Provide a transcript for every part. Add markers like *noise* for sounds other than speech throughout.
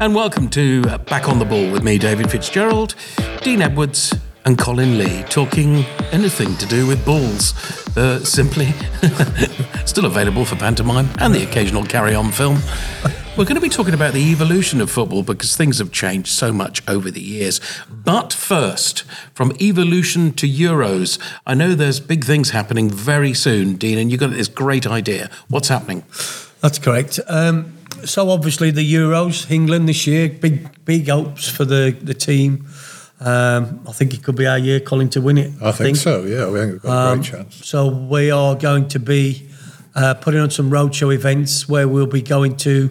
And welcome to Back on the Ball with me, David Fitzgerald, Dean Edwards, and Colin Lee, talking anything to do with balls. Uh, simply, *laughs* still available for pantomime and the occasional carry on film. We're going to be talking about the evolution of football because things have changed so much over the years. But first, from evolution to Euros, I know there's big things happening very soon, Dean, and you've got this great idea. What's happening? That's correct. Um, so obviously the Euros, England this year, big big hopes for the the team. Um, I think it could be our year, Colin, to win it. I, think, so. Yeah, we think we've got a Um, great chance. So we are going to be uh, putting on some roadshow events where we'll be going to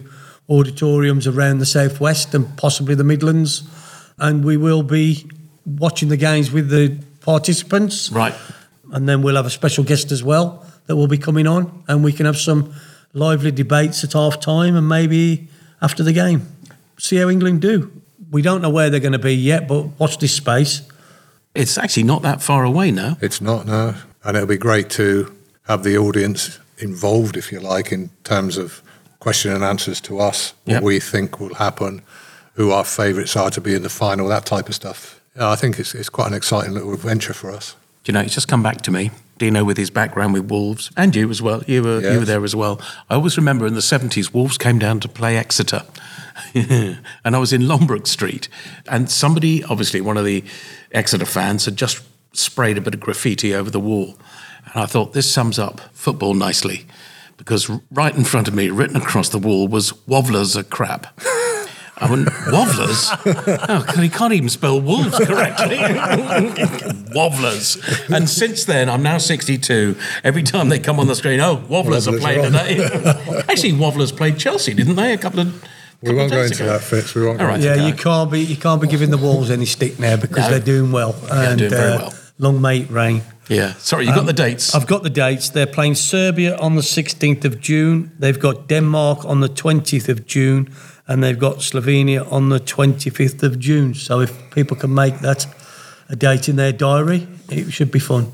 auditoriums around the southwest and possibly the Midlands, and we will be watching the games with the participants. Right. and then we'll have a special guest as well that will be coming on, and we can have some lively debates at half time and maybe after the game. See how England do. We don't know where they're going to be yet, but watch this space. It's actually not that far away now. It's not now, and it'll be great to have the audience involved, if you like, in terms of question and answers to us, what Yep. we think will happen, who our favourites are to be in the final, that type of stuff. Yeah, I think it's it's quite an exciting little adventure for us. You know, it's just come back to me. Dino, with his background with Wolves, and you as well. You were you were there as well. I always remember in the seventies, Wolves came down to play Exeter, *laughs* and I was in Longbrook Street, and somebody, obviously one of the Exeter fans, had just sprayed a bit of graffiti over the wall, and I thought this sums up football nicely, because right in front of me, written across the wall, was "Wobblers are crap." *laughs* I went, Wobblers? *laughs* Oh, he can't even spell wolves correctly. *laughs* Wobblers. And since then, I'm now 62. Every time they come on the screen, oh, Wobblers, are Wobblers playing are on. today. *laughs* Actually, Wobblers played Chelsea, didn't they? A couple of. We won't go into ago. that, Fitz. We won't All go right. into Yeah, Okay. you can't be you can't be giving the Wolves any stick now because No. they're doing well. And, doing very uh, well. Long may it rain. Yeah. Sorry, you got the dates. I've got the dates. They're playing Serbia on the 16th of June. They've got Denmark on the 20th of June, and they've got Slovenia on the 25th of June. So if people can make that a date in their diary, it should be fun.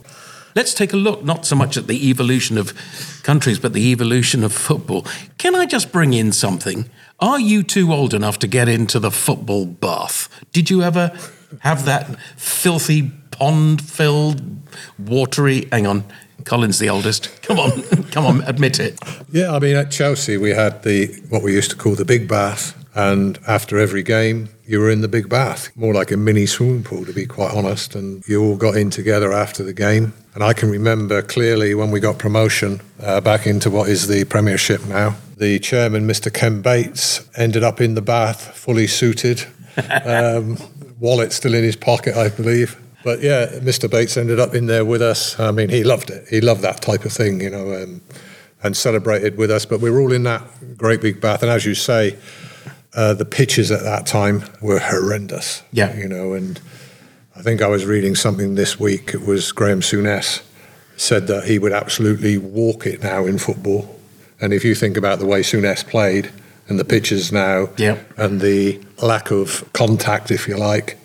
Let's take a look, not so much at the evolution of countries, but the evolution of football. Can I just bring in something? Are you too old enough to get into the football bath? Did you ever have that filthy, pond filled, watery. Hang on, Colin's the oldest. Come on, *laughs* come on, admit it. Yeah, I mean, at Chelsea, we had the what we used to call the big bath, and after every game, you were in the big bath, more like a mini swimming pool, to be quite honest. And you all got in together after the game. And I can remember clearly when we got promotion uh, back into what is the Premiership now. The chairman, Mr. Ken Bates, ended up in the bath, fully suited, *laughs* um, wallet still in his pocket, I believe. But yeah, Mr. Bates ended up in there with us. I mean, he loved it. He loved that type of thing, you know. Um, and celebrated with us. But we were all in that great big bath, and as you say, uh, the pitches at that time were horrendous. Yeah. you know. And I think I was reading something this week. It was Graham Souness said that he would absolutely walk it now in football. And if you think about the way Souness played and the pitches now, Yeah. and the lack of contact, if you like.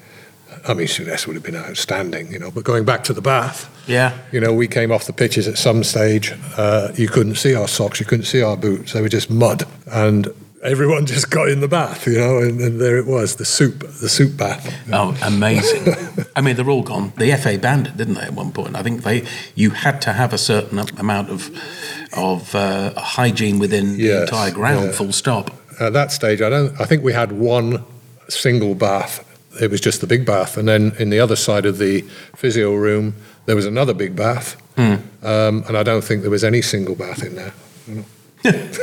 I mean, Souness would have been outstanding, you know. But going back to the bath, Yeah. you know, we came off the pitches at some stage. Uh, you couldn't see our socks, you couldn't see our boots. They were just mud, and everyone *laughs* just got in the bath, you know. And, and there it was, the soup, the soup bath. Oh, amazing! *laughs* I mean, they're all gone. The FA banned it, didn't they? At one point, I think they you had to have a certain amount of of uh, hygiene within the entire ground. yeah. Full stop. At that stage, I don't. I think we had one single bath. It was just the big bath, and then in the other side of the physio room, there was another big bath. Um, and I don't think there was any single bath in there. *laughs*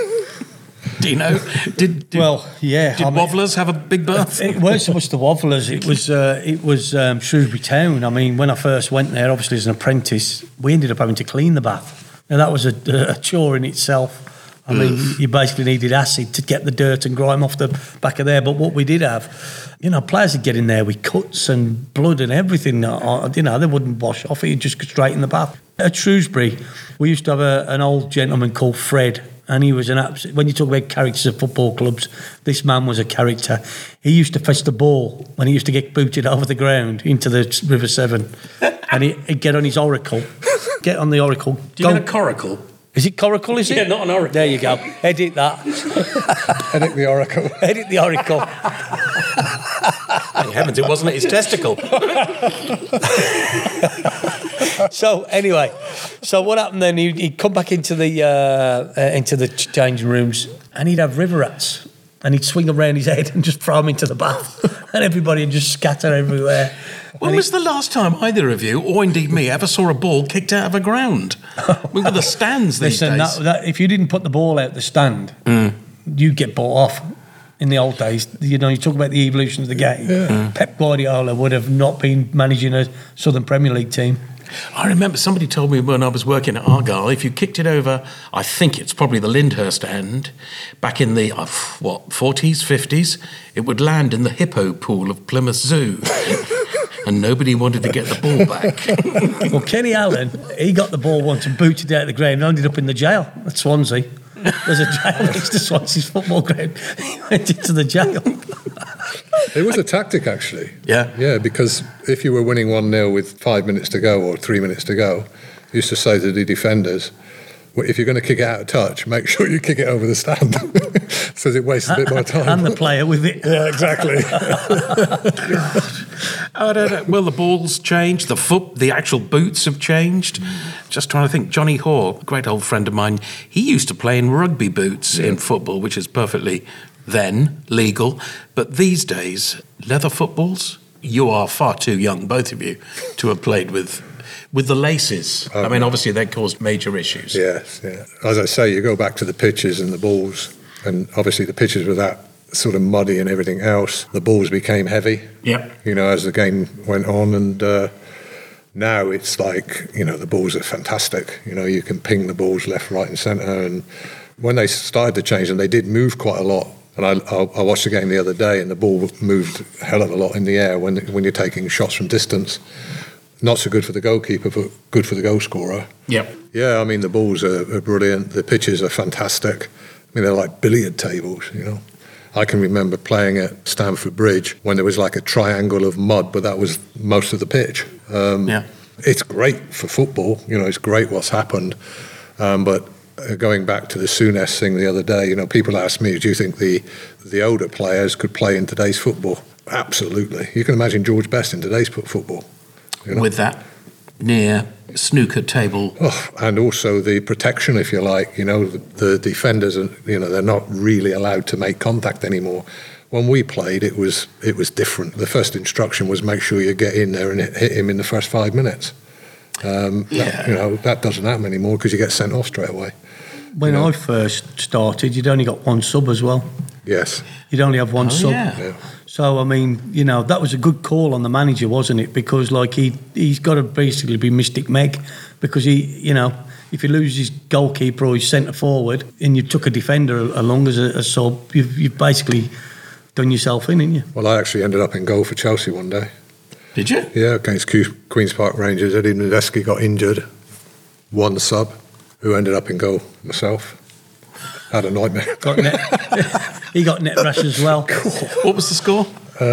Do you know? Did, did Well, yeah. Did I mean- Wobblers have a big bath? It weren't so much the Wobblers. It was uh, it was um, Shrewsbury Town. I mean, when I first went there, obviously as an apprentice, we ended up having to clean the bath. Now that was a, a chore in itself. I mean, you basically needed acid to get the dirt and grime off the back of there. But what we did have, you know, players would get in there with cuts and blood and everything. Uh, You know, they wouldn't wash off it; you'd just go straight in the bath. At Shrewsbury, we used to have a, an old gentleman called Fred, and he was an absolute. When you talk about characters of football clubs, this man was a character. He used to fetch the ball when he used to get booted *laughs* over the ground into the River Severn, and he, he'd get on his oracle, get on the oracle. Do you go- get a coracle? Is it Coracle, is it? Yeah, not an oracle. There you go. Edit that. *laughs* Edit the Oracle. *laughs* Edit the oracle. Thank heavens, it wasn't his testicle. *laughs* so anyway, so what happened then? He'd, he'd come back into the uh, uh, into the changing rooms, and he'd have river rats, and he'd swing around his head and just throw them into the bath, and everybody would just scatter everywhere. When was the last time either of you, or indeed me, ever saw a ball kicked out of a ground? *laughs* We've got the stands these Listen, days. that, that, if you didn't put the ball out the stand, you'd get bought off. In the old days, you know, you talk about the evolution of the game. Pep Guardiola would have not been managing a Southern Premier League team. I remember somebody told me when I was working at Argyle, if you kicked it over, I think it's probably the Lyndhurst end, back in the, uh, what, 40s, 50s, it would land in the hippo pool of Plymouth Zoo. *laughs* and nobody wanted to get the ball back. *laughs* Well, Kenny Allen, he got the ball once and booted it out of the ground and ended up in the jail at Swansea. There's a jail *laughs* next to Swansea's football ground. *laughs* He went into the jail. It was a tactic, actually. Yeah. Yeah, because if you were winning 1 0 with five minutes to go or three minutes to go, you used to say to the defenders, well, if you're going to kick it out of touch, make sure you kick it over the stand. *laughs* so it wastes a bit more time. And the player with it. *laughs* yeah, exactly. I don't know. Well, the balls changed. The foot, the actual boots have changed. Just trying to think. Johnny Hoare, great old friend of mine, he used to play in rugby boots in football, which is perfectly then legal. But these days, leather footballs. You are far too young, both of you, to have played with with the laces. I mean, obviously, that caused major issues. Yes, yeah. As I say, you go back to the pitches and the balls, and obviously the pitches were that sort of muddy and everything else. The balls became heavy. Yep. You know, as the game went on, and uh, now it's like you know the balls are fantastic. You know, you can ping the balls left, right, and centre. And when they started to change and they did move quite a lot. And I, I, I watched the game the other day, and the ball moved a hell of a lot in the air when when you're taking shots from distance. Not so good for the goalkeeper, but good for the goal scorer. Yep. Yeah, I mean the balls are, are brilliant. The pitches are fantastic. I mean they're like billiard tables, you know. I can remember playing at Stamford Bridge when there was like a triangle of mud, but that was most of the pitch. Um, Yeah. It's great for football, you know. It's great what's happened, um, but going back to the Souness thing the other day, you know, people ask me, do you think the the older players could play in today's football? Absolutely. You can imagine George Best in today's football. You know? With that near snooker table. Oh, and also the protection, if you like. You know, the, the defenders, are, you know, they're not really allowed to make contact anymore. When we played, it was it was different. The first instruction was make sure you get in there and hit him in the first five minutes. Um, that- Yeah. you know, that doesn't happen anymore because you get sent off straight away. When I first started, you'd only got one sub as well. Yes. You'd only have one Oh, sub. yeah. Yeah. So I mean, you know, that was a good call on the manager, wasn't it? Because like he he's got to basically be Mystic Meg, because he, you know, if he loses his goalkeeper or his centre forward, and you took a defender along as a, a sub, you've, you've basically done yourself in, haven't you? Well, I actually ended up in goal for Chelsea one day. Did you? Yeah, against Queens Park Rangers. Eddie Niedzwiecki got injured. One sub, who ended up in goal myself. Had a nightmare. *laughs* Got net. he got net rash as well. What was the score? How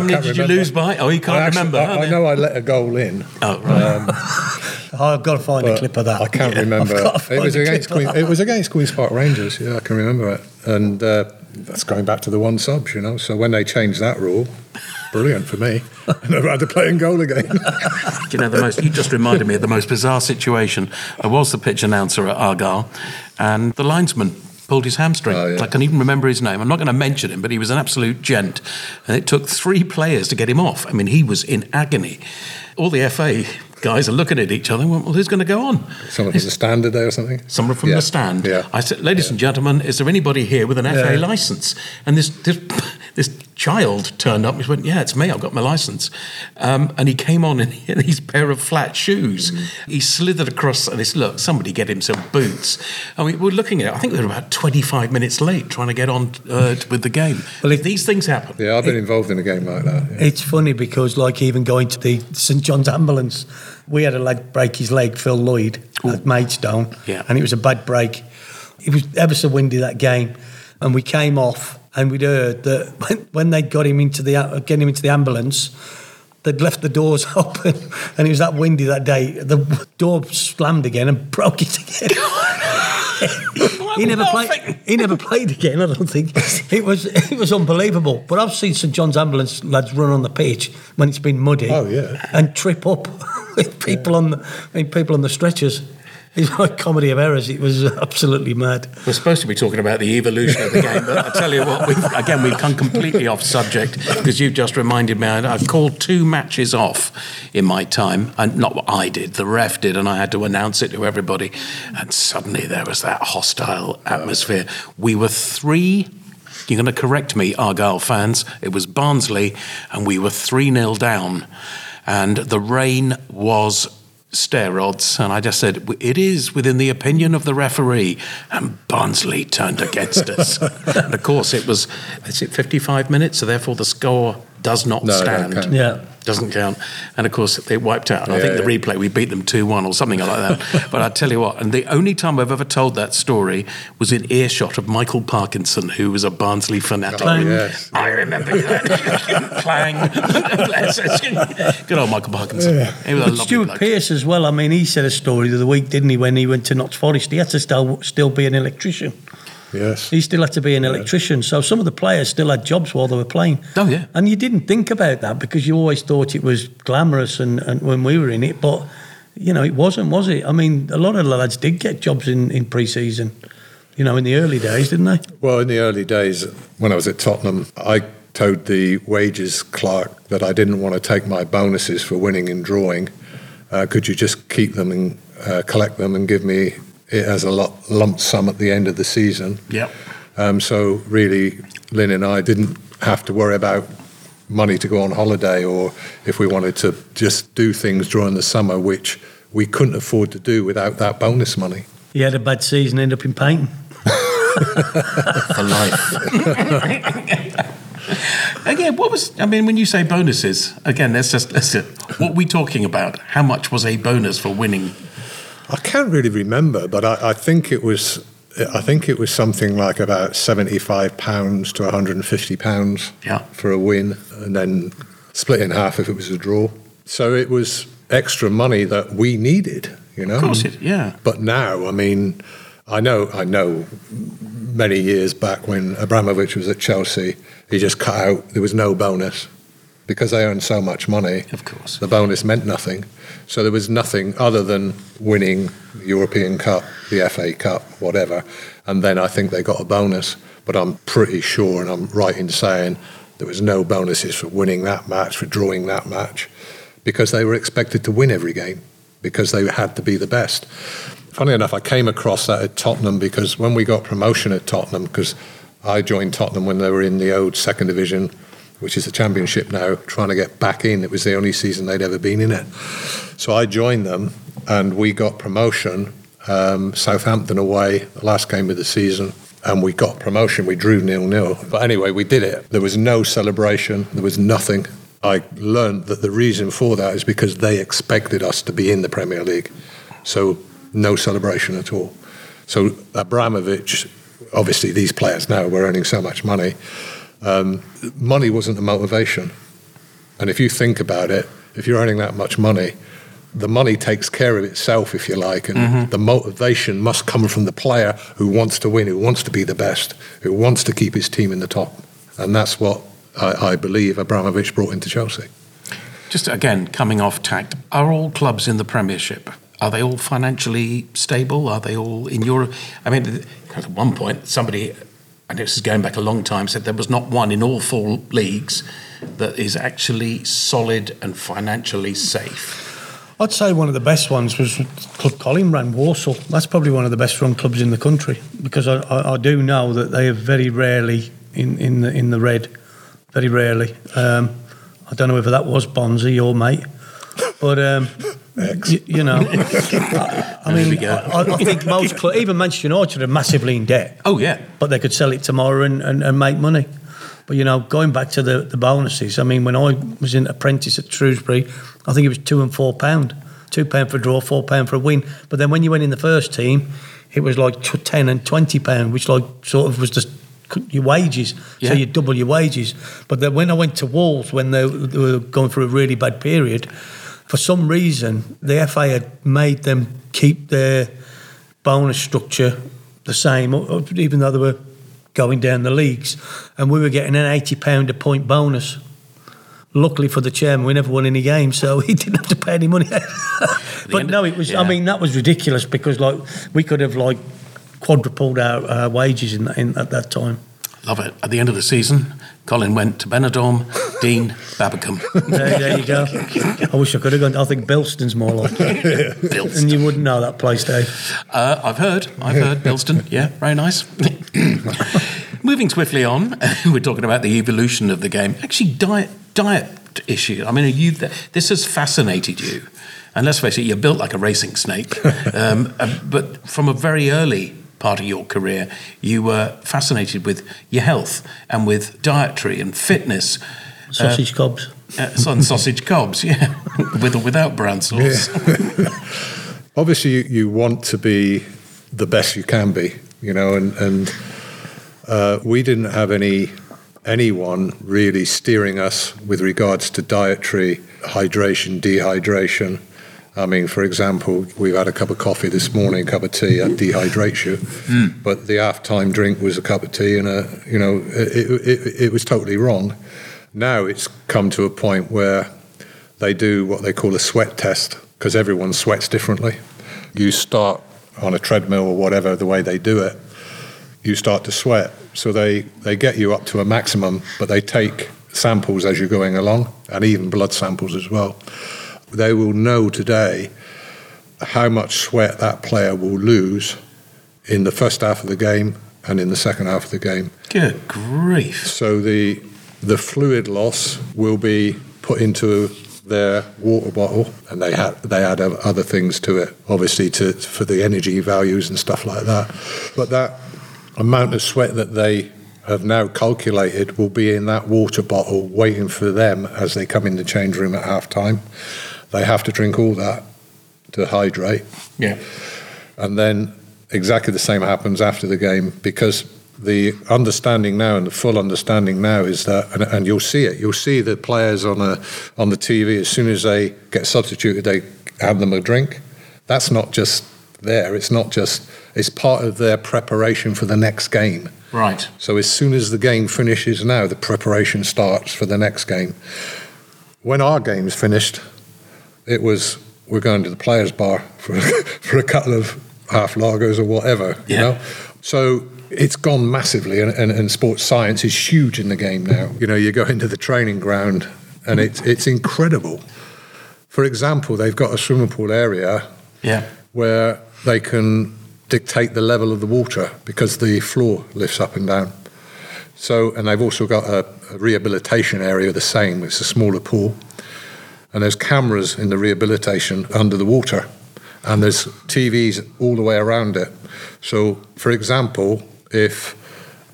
many can't did you remember. lose by? Oh, you can't I actually- remember. I. I know I let a goal in. Oh, right. *laughs* I've got to find a but clip of that. I can't remember. I've got to It find was a against of Queen, it was against Queens Park Rangers. Yeah, I can remember it. And uh, that's going back to the one subs, you know. So when they changed that rule, brilliant for me. *laughs* I never had to play in goal again. *laughs* you know, the most. You just reminded me of the most bizarre situation. I was the pitch announcer at Argyle, and the linesman pulled his hamstring. Oh, yeah. I can even remember his name. I'm not going to mention him, but he was an absolute gent, and it took three players to get him off. I mean, he was in agony. All the FA guys are looking at each other. and went, Well, who's going to go on? Someone from the stand today or something. Someone from Yeah, the stand. yeah. I said, ladies and gentlemen, is there anybody here with an FA license? And this, this *laughs* this child turned up. and He went, yeah, it's me. I've got my license. Um, and he came on in *laughs* these pair of flat shoes. Mm-hmm. He slithered across and this look. Somebody get him some boots. And we were looking at. it. I think we were about twenty five minutes late trying to get on uh, with the game. Well, if these things happen, Yeah, I've been involved in a game like that. yeah. It's funny because, like, even going to the St John's ambulance, we had a leg break his leg, Phil Lloyd, at Maidstone, Yeah. and it was a bad break. It was ever so windy that game, and we came off, and we'd heard that *laughs* when, when they got him into the uh, get him into the ambulance, they'd left the doors *laughs* open, and it was that windy that day. The door slammed again and broke it again. *laughs* he never played. He never played again. I don't think it was. It was unbelievable. But I've seen St John's ambulance lads run on the pitch when it's been muddy. Oh, yeah. and trip up with people on the people on the stretchers. *laughs* It's like comedy of errors. It was absolutely mad. We're supposed to be talking about the evolution of the game, but I tell you what, we've, again, we've come completely off subject because you've just reminded me. I, I called two matches off in my time, and not what I did, the ref did, and I had to announce it to everybody. And suddenly there was that hostile atmosphere. We were three. You're going to correct me, Argyle fans. It was Barnsley, and we were 3 0 down. And the rain was stair rods, and I just said, It is within the opinion of the referee. And Barnsley turned against us. *laughs* and of course, it was, is it 55 minutes? So therefore, the score does not No, stand. count. Yeah. Doesn't count. And of course, they wiped out. And I Yeah, think the replay, we beat them 2 1 or something like that. *laughs* but I tell you what, and the only time I've ever told that story was in earshot of Michael Parkinson, who was a Barnsley fanatic. Oh, yes. I remember that. *laughs* Clang. *laughs* Good old Michael Parkinson. He was But lovely Stuart bloke. Pearce as well. I mean, he said a story the other week, didn't he? When he went to Notts Forest, he had to still still be an electrician. Yes. He still had to be an electrician. So some of the players still had jobs while they were playing. Oh, yeah. And you didn't think about that because you always thought it was glamorous and, and when we were in it, but you know it wasn't, was it? I mean, a lot of the lads did get jobs in in pre-season. You know, in the early days, didn't they? Well, in the early days, when I was at Tottenham, I told the wages clerk that I didn't want to take my bonuses for winning and drawing. Uh, could you just keep them and uh, collect them and give me it has a lo- lump sum at the end of the season? Yep. Um, so really, Lynn and I didn't have to worry about money to go on holiday or if we wanted to just do things during the summer, which we couldn't afford to do without that bonus money. He had a bad season, ended up in painting. *laughs* for life. *laughs* again, what was? I mean, when you say bonuses, again, let's just let's what are we talking about? How much was a bonus for winning? I can't really remember, but I, I think it was. I think it was something like about seventy-five pounds to one hundred and fifty pounds Yeah. for a win, and then split in half if it was a draw. So it was extra money that we needed, you know. Of course, it. Yeah. But now, I mean, I know, I know, many years back when Abramovich was at Chelsea, he just cut out. There was no bonus because they earned so much money. Of course. the bonus meant nothing. So there was nothing other than winning the European Cup, the FA Cup, whatever. And then I think they got a bonus. But I'm pretty sure, and I'm right in saying, there was no bonuses for winning that match, for drawing that match, because they were expected to win every game, because they had to be the best. Funny enough, I came across that at Tottenham because when we got promotion at Tottenham, because I joined Tottenham when they were in the old second division, which is the championship now, trying to get back in. It was the only season they'd ever been in it. So I joined them and we got promotion. Um, Southampton away, the last game of the season, and we got promotion. We drew nil nil. But anyway, we did it. There was no celebration, there was nothing. I learned that the reason for that is because they expected us to be in the Premier League. So no celebration at all. So Abramovich, obviously these players now were earning so much money. Um, money wasn't the motivation. And if you think about it, if you're earning that much money, the money takes care of itself, if you like, and the motivation must come from the player who wants to win, who wants to be the best, who wants to keep his team in the top. And that's what I, I believe Abramovich brought into Chelsea. Just again, coming off tact, are all clubs in the Premiership? Are they all financially stable? Are they all in Europe? I mean, at one point, somebody, and this is going back a long time, said there was not one in all four leagues that is actually solid and financially safe. I'd say one of the best ones was Club Colin ran Walsall. That's probably one of the best run clubs in the country because I, I, I do know that they are very rarely in, in the in the red, very rarely. Um, I don't know whether that was Bonzi or mate, but um, y- you know, *laughs* I, mean. I, I *laughs* think most clubs, even Manchester United, are massively in debt Oh yeah, but they could sell it tomorrow and, and, and make money. But you know, going back to the, the bonuses, I mean, when I was an apprentice at Shrewsbury, I think it was two and four pound, two pound for a draw, four pound for a win. But then when you went in the first team, it was like t- ten and twenty pound, which like sort of was just your wages, Yeah. so you double your wages. But then when I went to Wolves, when they, they were going through a really bad period, for some reason the FA had made them keep their bonus structure the same, even though they were going down the leagues, and we were getting an eighty pound a point bonus. Luckily for the chairman, we never won any games, so *laughs* he didn't have to pay any money. *laughs* but no, it was. yeah. I mean, that was ridiculous because like we could have like quadrupled our, our wages in, in at that time. Love it. At the end of the season, Colin went to Benidorm, *laughs* Dean, Babbacombe. There, there you go. I wish I could have gone. I think Bilston's more like, Bilston. and you wouldn't know that place, Dave. Uh, I've heard. I've heard Bilston. Yeah, very nice. *laughs* Moving swiftly on, *laughs* we're talking about the evolution of the game. Actually, diet diet issue. I mean, are you this has fascinated you, and let's face it, you're built like a racing snake. um, uh, but from a very early part of your career, you were fascinated with your health and with dietary and fitness. Sausage cobs. *laughs* Uh, on sausage cobs, yeah, *laughs* with or without brown sauce. *laughs* obviously you, you want to be the best you can be, you know, and and uh, we didn't have any anyone really steering us with regards to dietary hydration, dehydration. I mean, for example, we've had a cup of coffee this morning, a cup of tea, that dehydrates you. Hmm. But the half-time drink was a cup of tea, and a you know, it, it, it was totally wrong. Now it's come to a point where they do what they call a sweat test because everyone sweats differently. You start on a treadmill or whatever, the way they do it, you start to sweat. So they, they get you up to a maximum, but they take samples as you're going along and even blood samples as well. They will know today how much sweat that player will lose in the first half of the game and in the second half of the game. Good grief! So the the fluid loss will be put into their water bottle, and they had they add other things to it, obviously to for the energy values and stuff like that. But that amount of sweat that they have now calculated will be in that water bottle, waiting for them as they come in the change room at half time. They have to drink all that to hydrate. Yeah. And then exactly the same happens after the game because the understanding now and the full understanding now is that, and, and you'll see it. You'll see the players on a on the TV as soon as they get substituted, they have them a drink. That's not just there. It's not just. It's part of their preparation for the next game. Right. So as soon as the game finishes now, the preparation starts for the next game. When our game's finished, it was we're going to the players' bar for *laughs* for a couple of half lagers or whatever. You know, so it's gone massively, and, and, and sports science is huge in the game now. You know, you go into the training ground, and it's it's incredible. For example, they've got a swimming pool area Yeah. where they can dictate the level of the water because the floor lifts up and down. So, and they've also got a, a rehabilitation area the same. It's a smaller pool, and there's cameras in the rehabilitation under the water, and there's TVs all the way around it. So, for example, if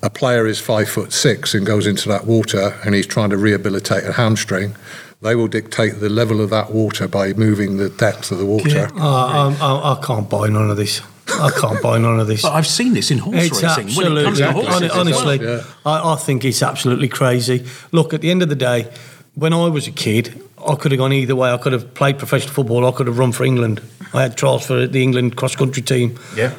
a player is five foot six and goes into that water and he's trying to rehabilitate a hamstring, they will dictate the level of that water by moving the depth of the water. Oh, I, I, I can't buy none of this. I can't buy none of this. But I've seen this in horse It's racing. When it absolutely, comes to Exactly. horses, hon- as well. honestly, Yeah. I, I think it's absolutely crazy. Look, at the end of the day, when I was a kid, I could have gone either way. I could have played professional football. I could have run for England. I had trials for the England cross country team. Yeah.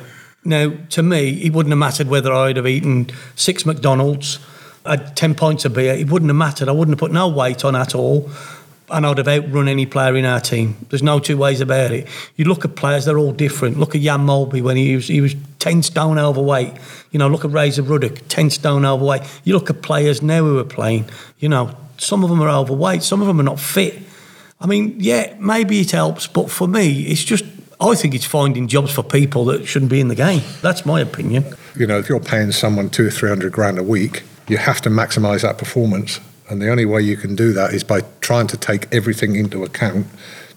Now, to me, it wouldn't have mattered whether I'd have eaten six McDonald's, had 10 pints of beer. It wouldn't have mattered. I wouldn't have put no weight on at all. And I'd have outrun any player in our team. There's no two ways about it. You look at players, they're all different. Look at Jan Molby when he was, he was 10 stone overweight. You know, look at Razor Ruddock, 10 stone overweight. You look at players now who are playing, you know, some of them are overweight, some of them are not fit. I mean, yeah, maybe it helps, but for me, it's just, I think it's finding jobs for people that shouldn't be in the game. That's my opinion. you know, if you're paying someone two or three hundred grand a week, you have to maximise that performance. And the only way you can do that is by trying to take everything into account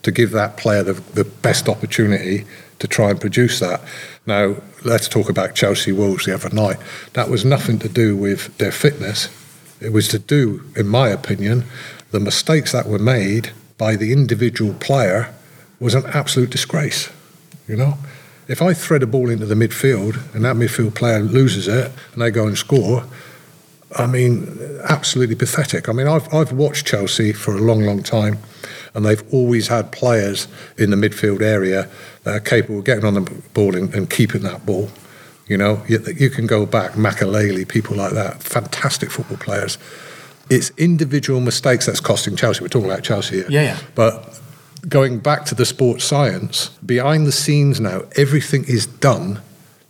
to give that player the, the best opportunity to try and produce that. Now, let's talk about Chelsea Wolves the other night. That was nothing to do with their fitness. It was to do, in my opinion, the mistakes that were made by the individual player was an absolute disgrace. You know, if I thread a ball into the midfield and that midfield player loses it and they go and score, I mean, absolutely pathetic. I mean, I've, I've watched Chelsea for a long, long time, and they've always had players in the midfield area that are capable of getting on the ball and, and keeping that ball. You know, you, you can go back, Makelele, people like that, fantastic football players. It's individual mistakes that's costing Chelsea. We're talking about Chelsea here. Yeah, yeah. But going back to the sports science, behind the scenes now, everything is done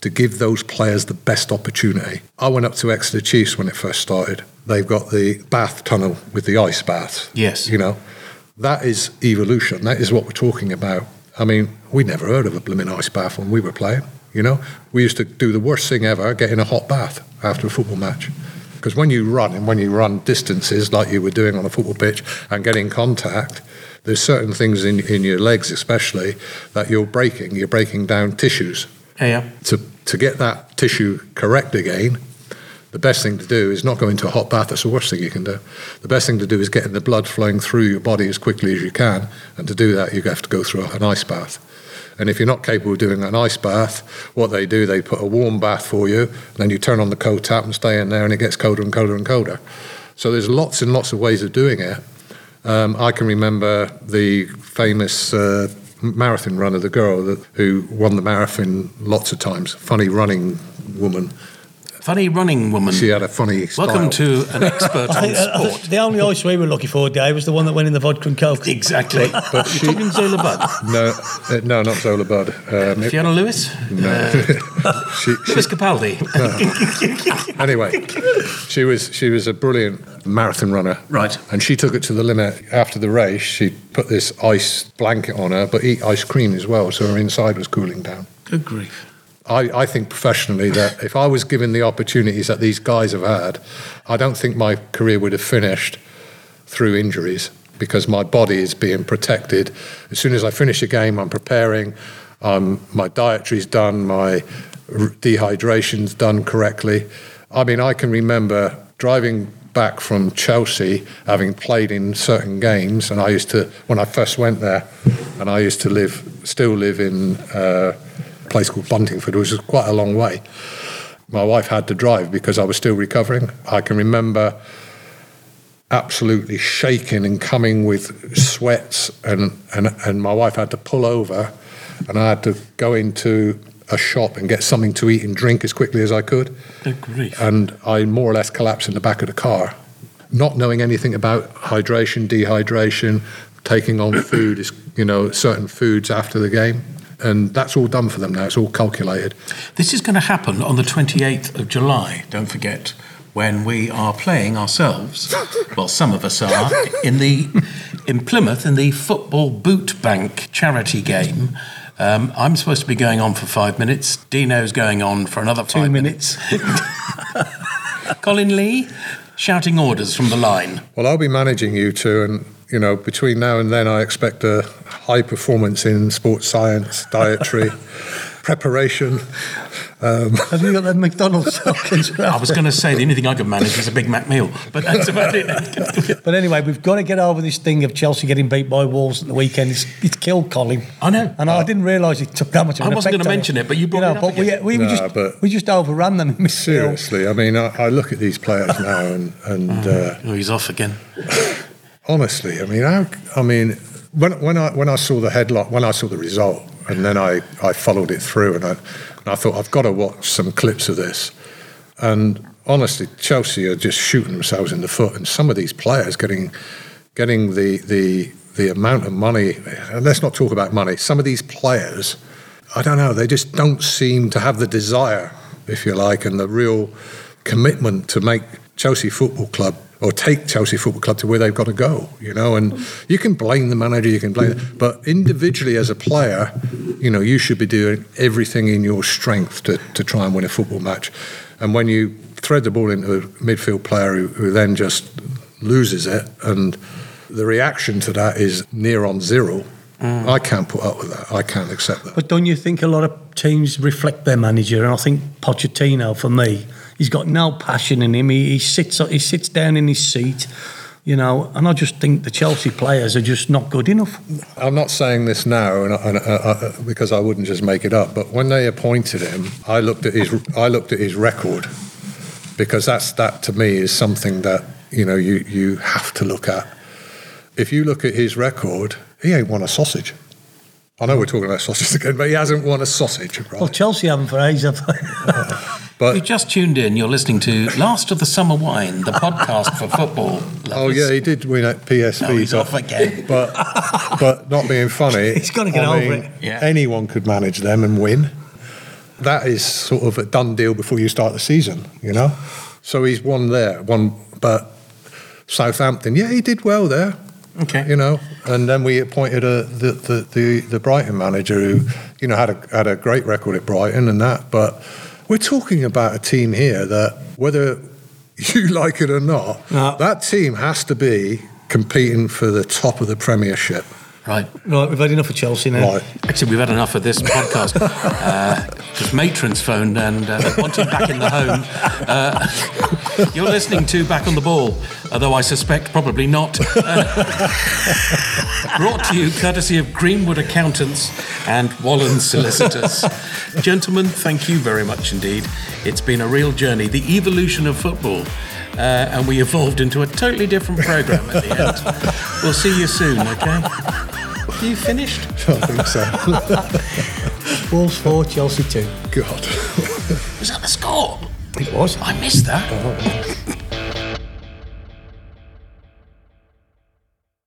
to give those players the best opportunity. I went up to Exeter Chiefs when it first started. They've got the bath tunnel with the ice bath. Yes. You know, that is evolution. That is what we're talking about. I mean, we never heard of a blooming ice bath when we were playing. You know, we used to do the worst thing ever, get in a hot bath after a football match. Because when you run and when you run distances like you were doing on a football pitch and getting contact, there's certain things in, in your legs, especially, that you're breaking. You're breaking down tissues. Yeah, yeah. To, to get that tissue correct again, the best thing to do is not go into a hot bath. That's the worst thing you can do. The best thing to do is getting the blood flowing through your body as quickly as you can. And to do that, you have to go through an ice bath. And if you're not capable of doing an ice bath, what they do, they put a warm bath for you, and then you turn on the cold tap and stay in there, and it gets colder and colder and colder. So there's lots and lots of ways of doing it. Um, I can remember the famous uh, marathon runner, the girl that, who won the marathon lots of times, funny running woman. Funny running woman. She had a funny style. Welcome to an expert *laughs* on think, sport. the only ice we were looking for, Dave, was the one that went in the vodka and coke. Exactly. But You're she- talking Zola Budd. No, uh, no, not Zola Budd. Um, Fiona Lewis? no. *laughs* she, she, Lewis Capaldi. anyway, she was she was a brilliant marathon runner. Right. And she took it to the limit. After the race, she put this ice blanket on her, but eat ice cream as well, so her inside was cooling down. Good grief. I, I think professionally that if I was given the opportunities that these guys have had, I don't think my career would have finished through injuries because my body is being protected. As soon as I finish a game, I'm preparing. Um, my dietary's done. My dehydration's done correctly. I mean, I can remember driving back from Chelsea, having played in certain games, and I used to when I first went there, and I used to live, still live in uh, place called Buntingford, which is quite a long way. My wife had to drive because I was still recovering. I can remember absolutely shaking and coming with sweats and, and and my wife had to pull over and I had to go into a shop and get something to eat and drink as quickly as I could and I more or less collapsed in the back of the car not knowing anything about hydration dehydration taking on food is you know certain foods after the game and that's all done for them now it's all calculated This is going to happen on the 28th of July, don't forget, when we are playing ourselves, well, some of us are, in the in Plymouth in the Football Boot Bank charity game. Um, I'm supposed to be going on for five minutes. Dino's going on for another five minutes. *laughs* Colin Lee shouting orders from the line. Well, I'll be managing you two, and you know, between now and then, I expect a high performance in sports science, dietary, *laughs* preparation. Have you got that McDonald's? *laughs* I was going to say the only thing I could manage is a Big Mac meal, but that's about it. *laughs* But anyway, we've got to get over this thing of Chelsea getting beat by Wolves at the weekend. It's, it's killed Colin. I know. And I didn't realise it took that much of I wasn't gonna mention it, but you brought know, it up but we, again. we, Nah, just, but- we just overran them in. Seriously, I mean, I, I look at these players now, and and uh, Oh, he's off again. Honestly, I mean, how, I mean, when when I when I saw the headline, when I saw the result, and then I, I followed it through, and I and I thought I've got to watch some clips of this, and honestly, Chelsea are just shooting themselves in the foot, and some of these players getting getting the the the amount of money. And let's not talk about money. Some of these players, I don't know, they just don't seem to have the desire, if you like, and the real commitment to make Chelsea Football Club or take Chelsea Football Club to where they've got to go, you know. And you can blame the manager, you can blame, them, but individually as a player, you know, you should be doing everything in your strength to, to try and win a football match. And when you thread the ball into a midfield player who, who then just loses it, and the reaction to that is near on zero, mm. I can't put up with that. I can't accept that. But don't you think a lot of teams reflect their manager? And I think Pochettino, for me, he's got no passion in him. He, he sits he sits down in his seat, you know. And I just think the Chelsea players are just not good enough. I'm not saying this now, and, and, uh, uh, because I wouldn't just make it up. But when they appointed him, I looked at his I looked at his record, because that's that to me is something that you know you you have to look at. If you look at his record, he ain't won a sausage. I know we're talking about sausages again, but he hasn't won a sausage, right? Well, Chelsea haven't for ages. have *laughs* but you just tuned in, you're listening to Last of the Summer Wine, the podcast for football. oh yeah, he did win at PSV. No, he's but, off again. but but not being funny, *laughs* He's gotta get I over mean, it. Yeah. Anyone could manage them and win. That is sort of a done deal before you start the season, you know. So he's won there, one. But Southampton, yeah, he did well there, Okay. you know. And then we appointed a the the, the, the Brighton manager who, you know, had a had a great record at Brighton and that. But we're talking about a team here that whether *laughs* you like it or not, No. that team has to be competing for the top of the Premiership. Right. right, we've had enough of Chelsea now. Right. Actually, we've had enough of this podcast *laughs* because Matron's phoned and uh, want him back in the home. Uh, you're listening to Back on the Ball, although I suspect probably not. Uh, brought to you courtesy of Greenwood Accountants and Wallen Solicitors. Gentlemen, thank you very much indeed. It's been a real journey, the evolution of football. Uh, and we evolved into a totally different program at the end. We'll see you soon, okay? You finished? *laughs* I think so. *laughs* Wolves 4, Chelsea 2. God. Was that the score? It was. I missed that. Oh.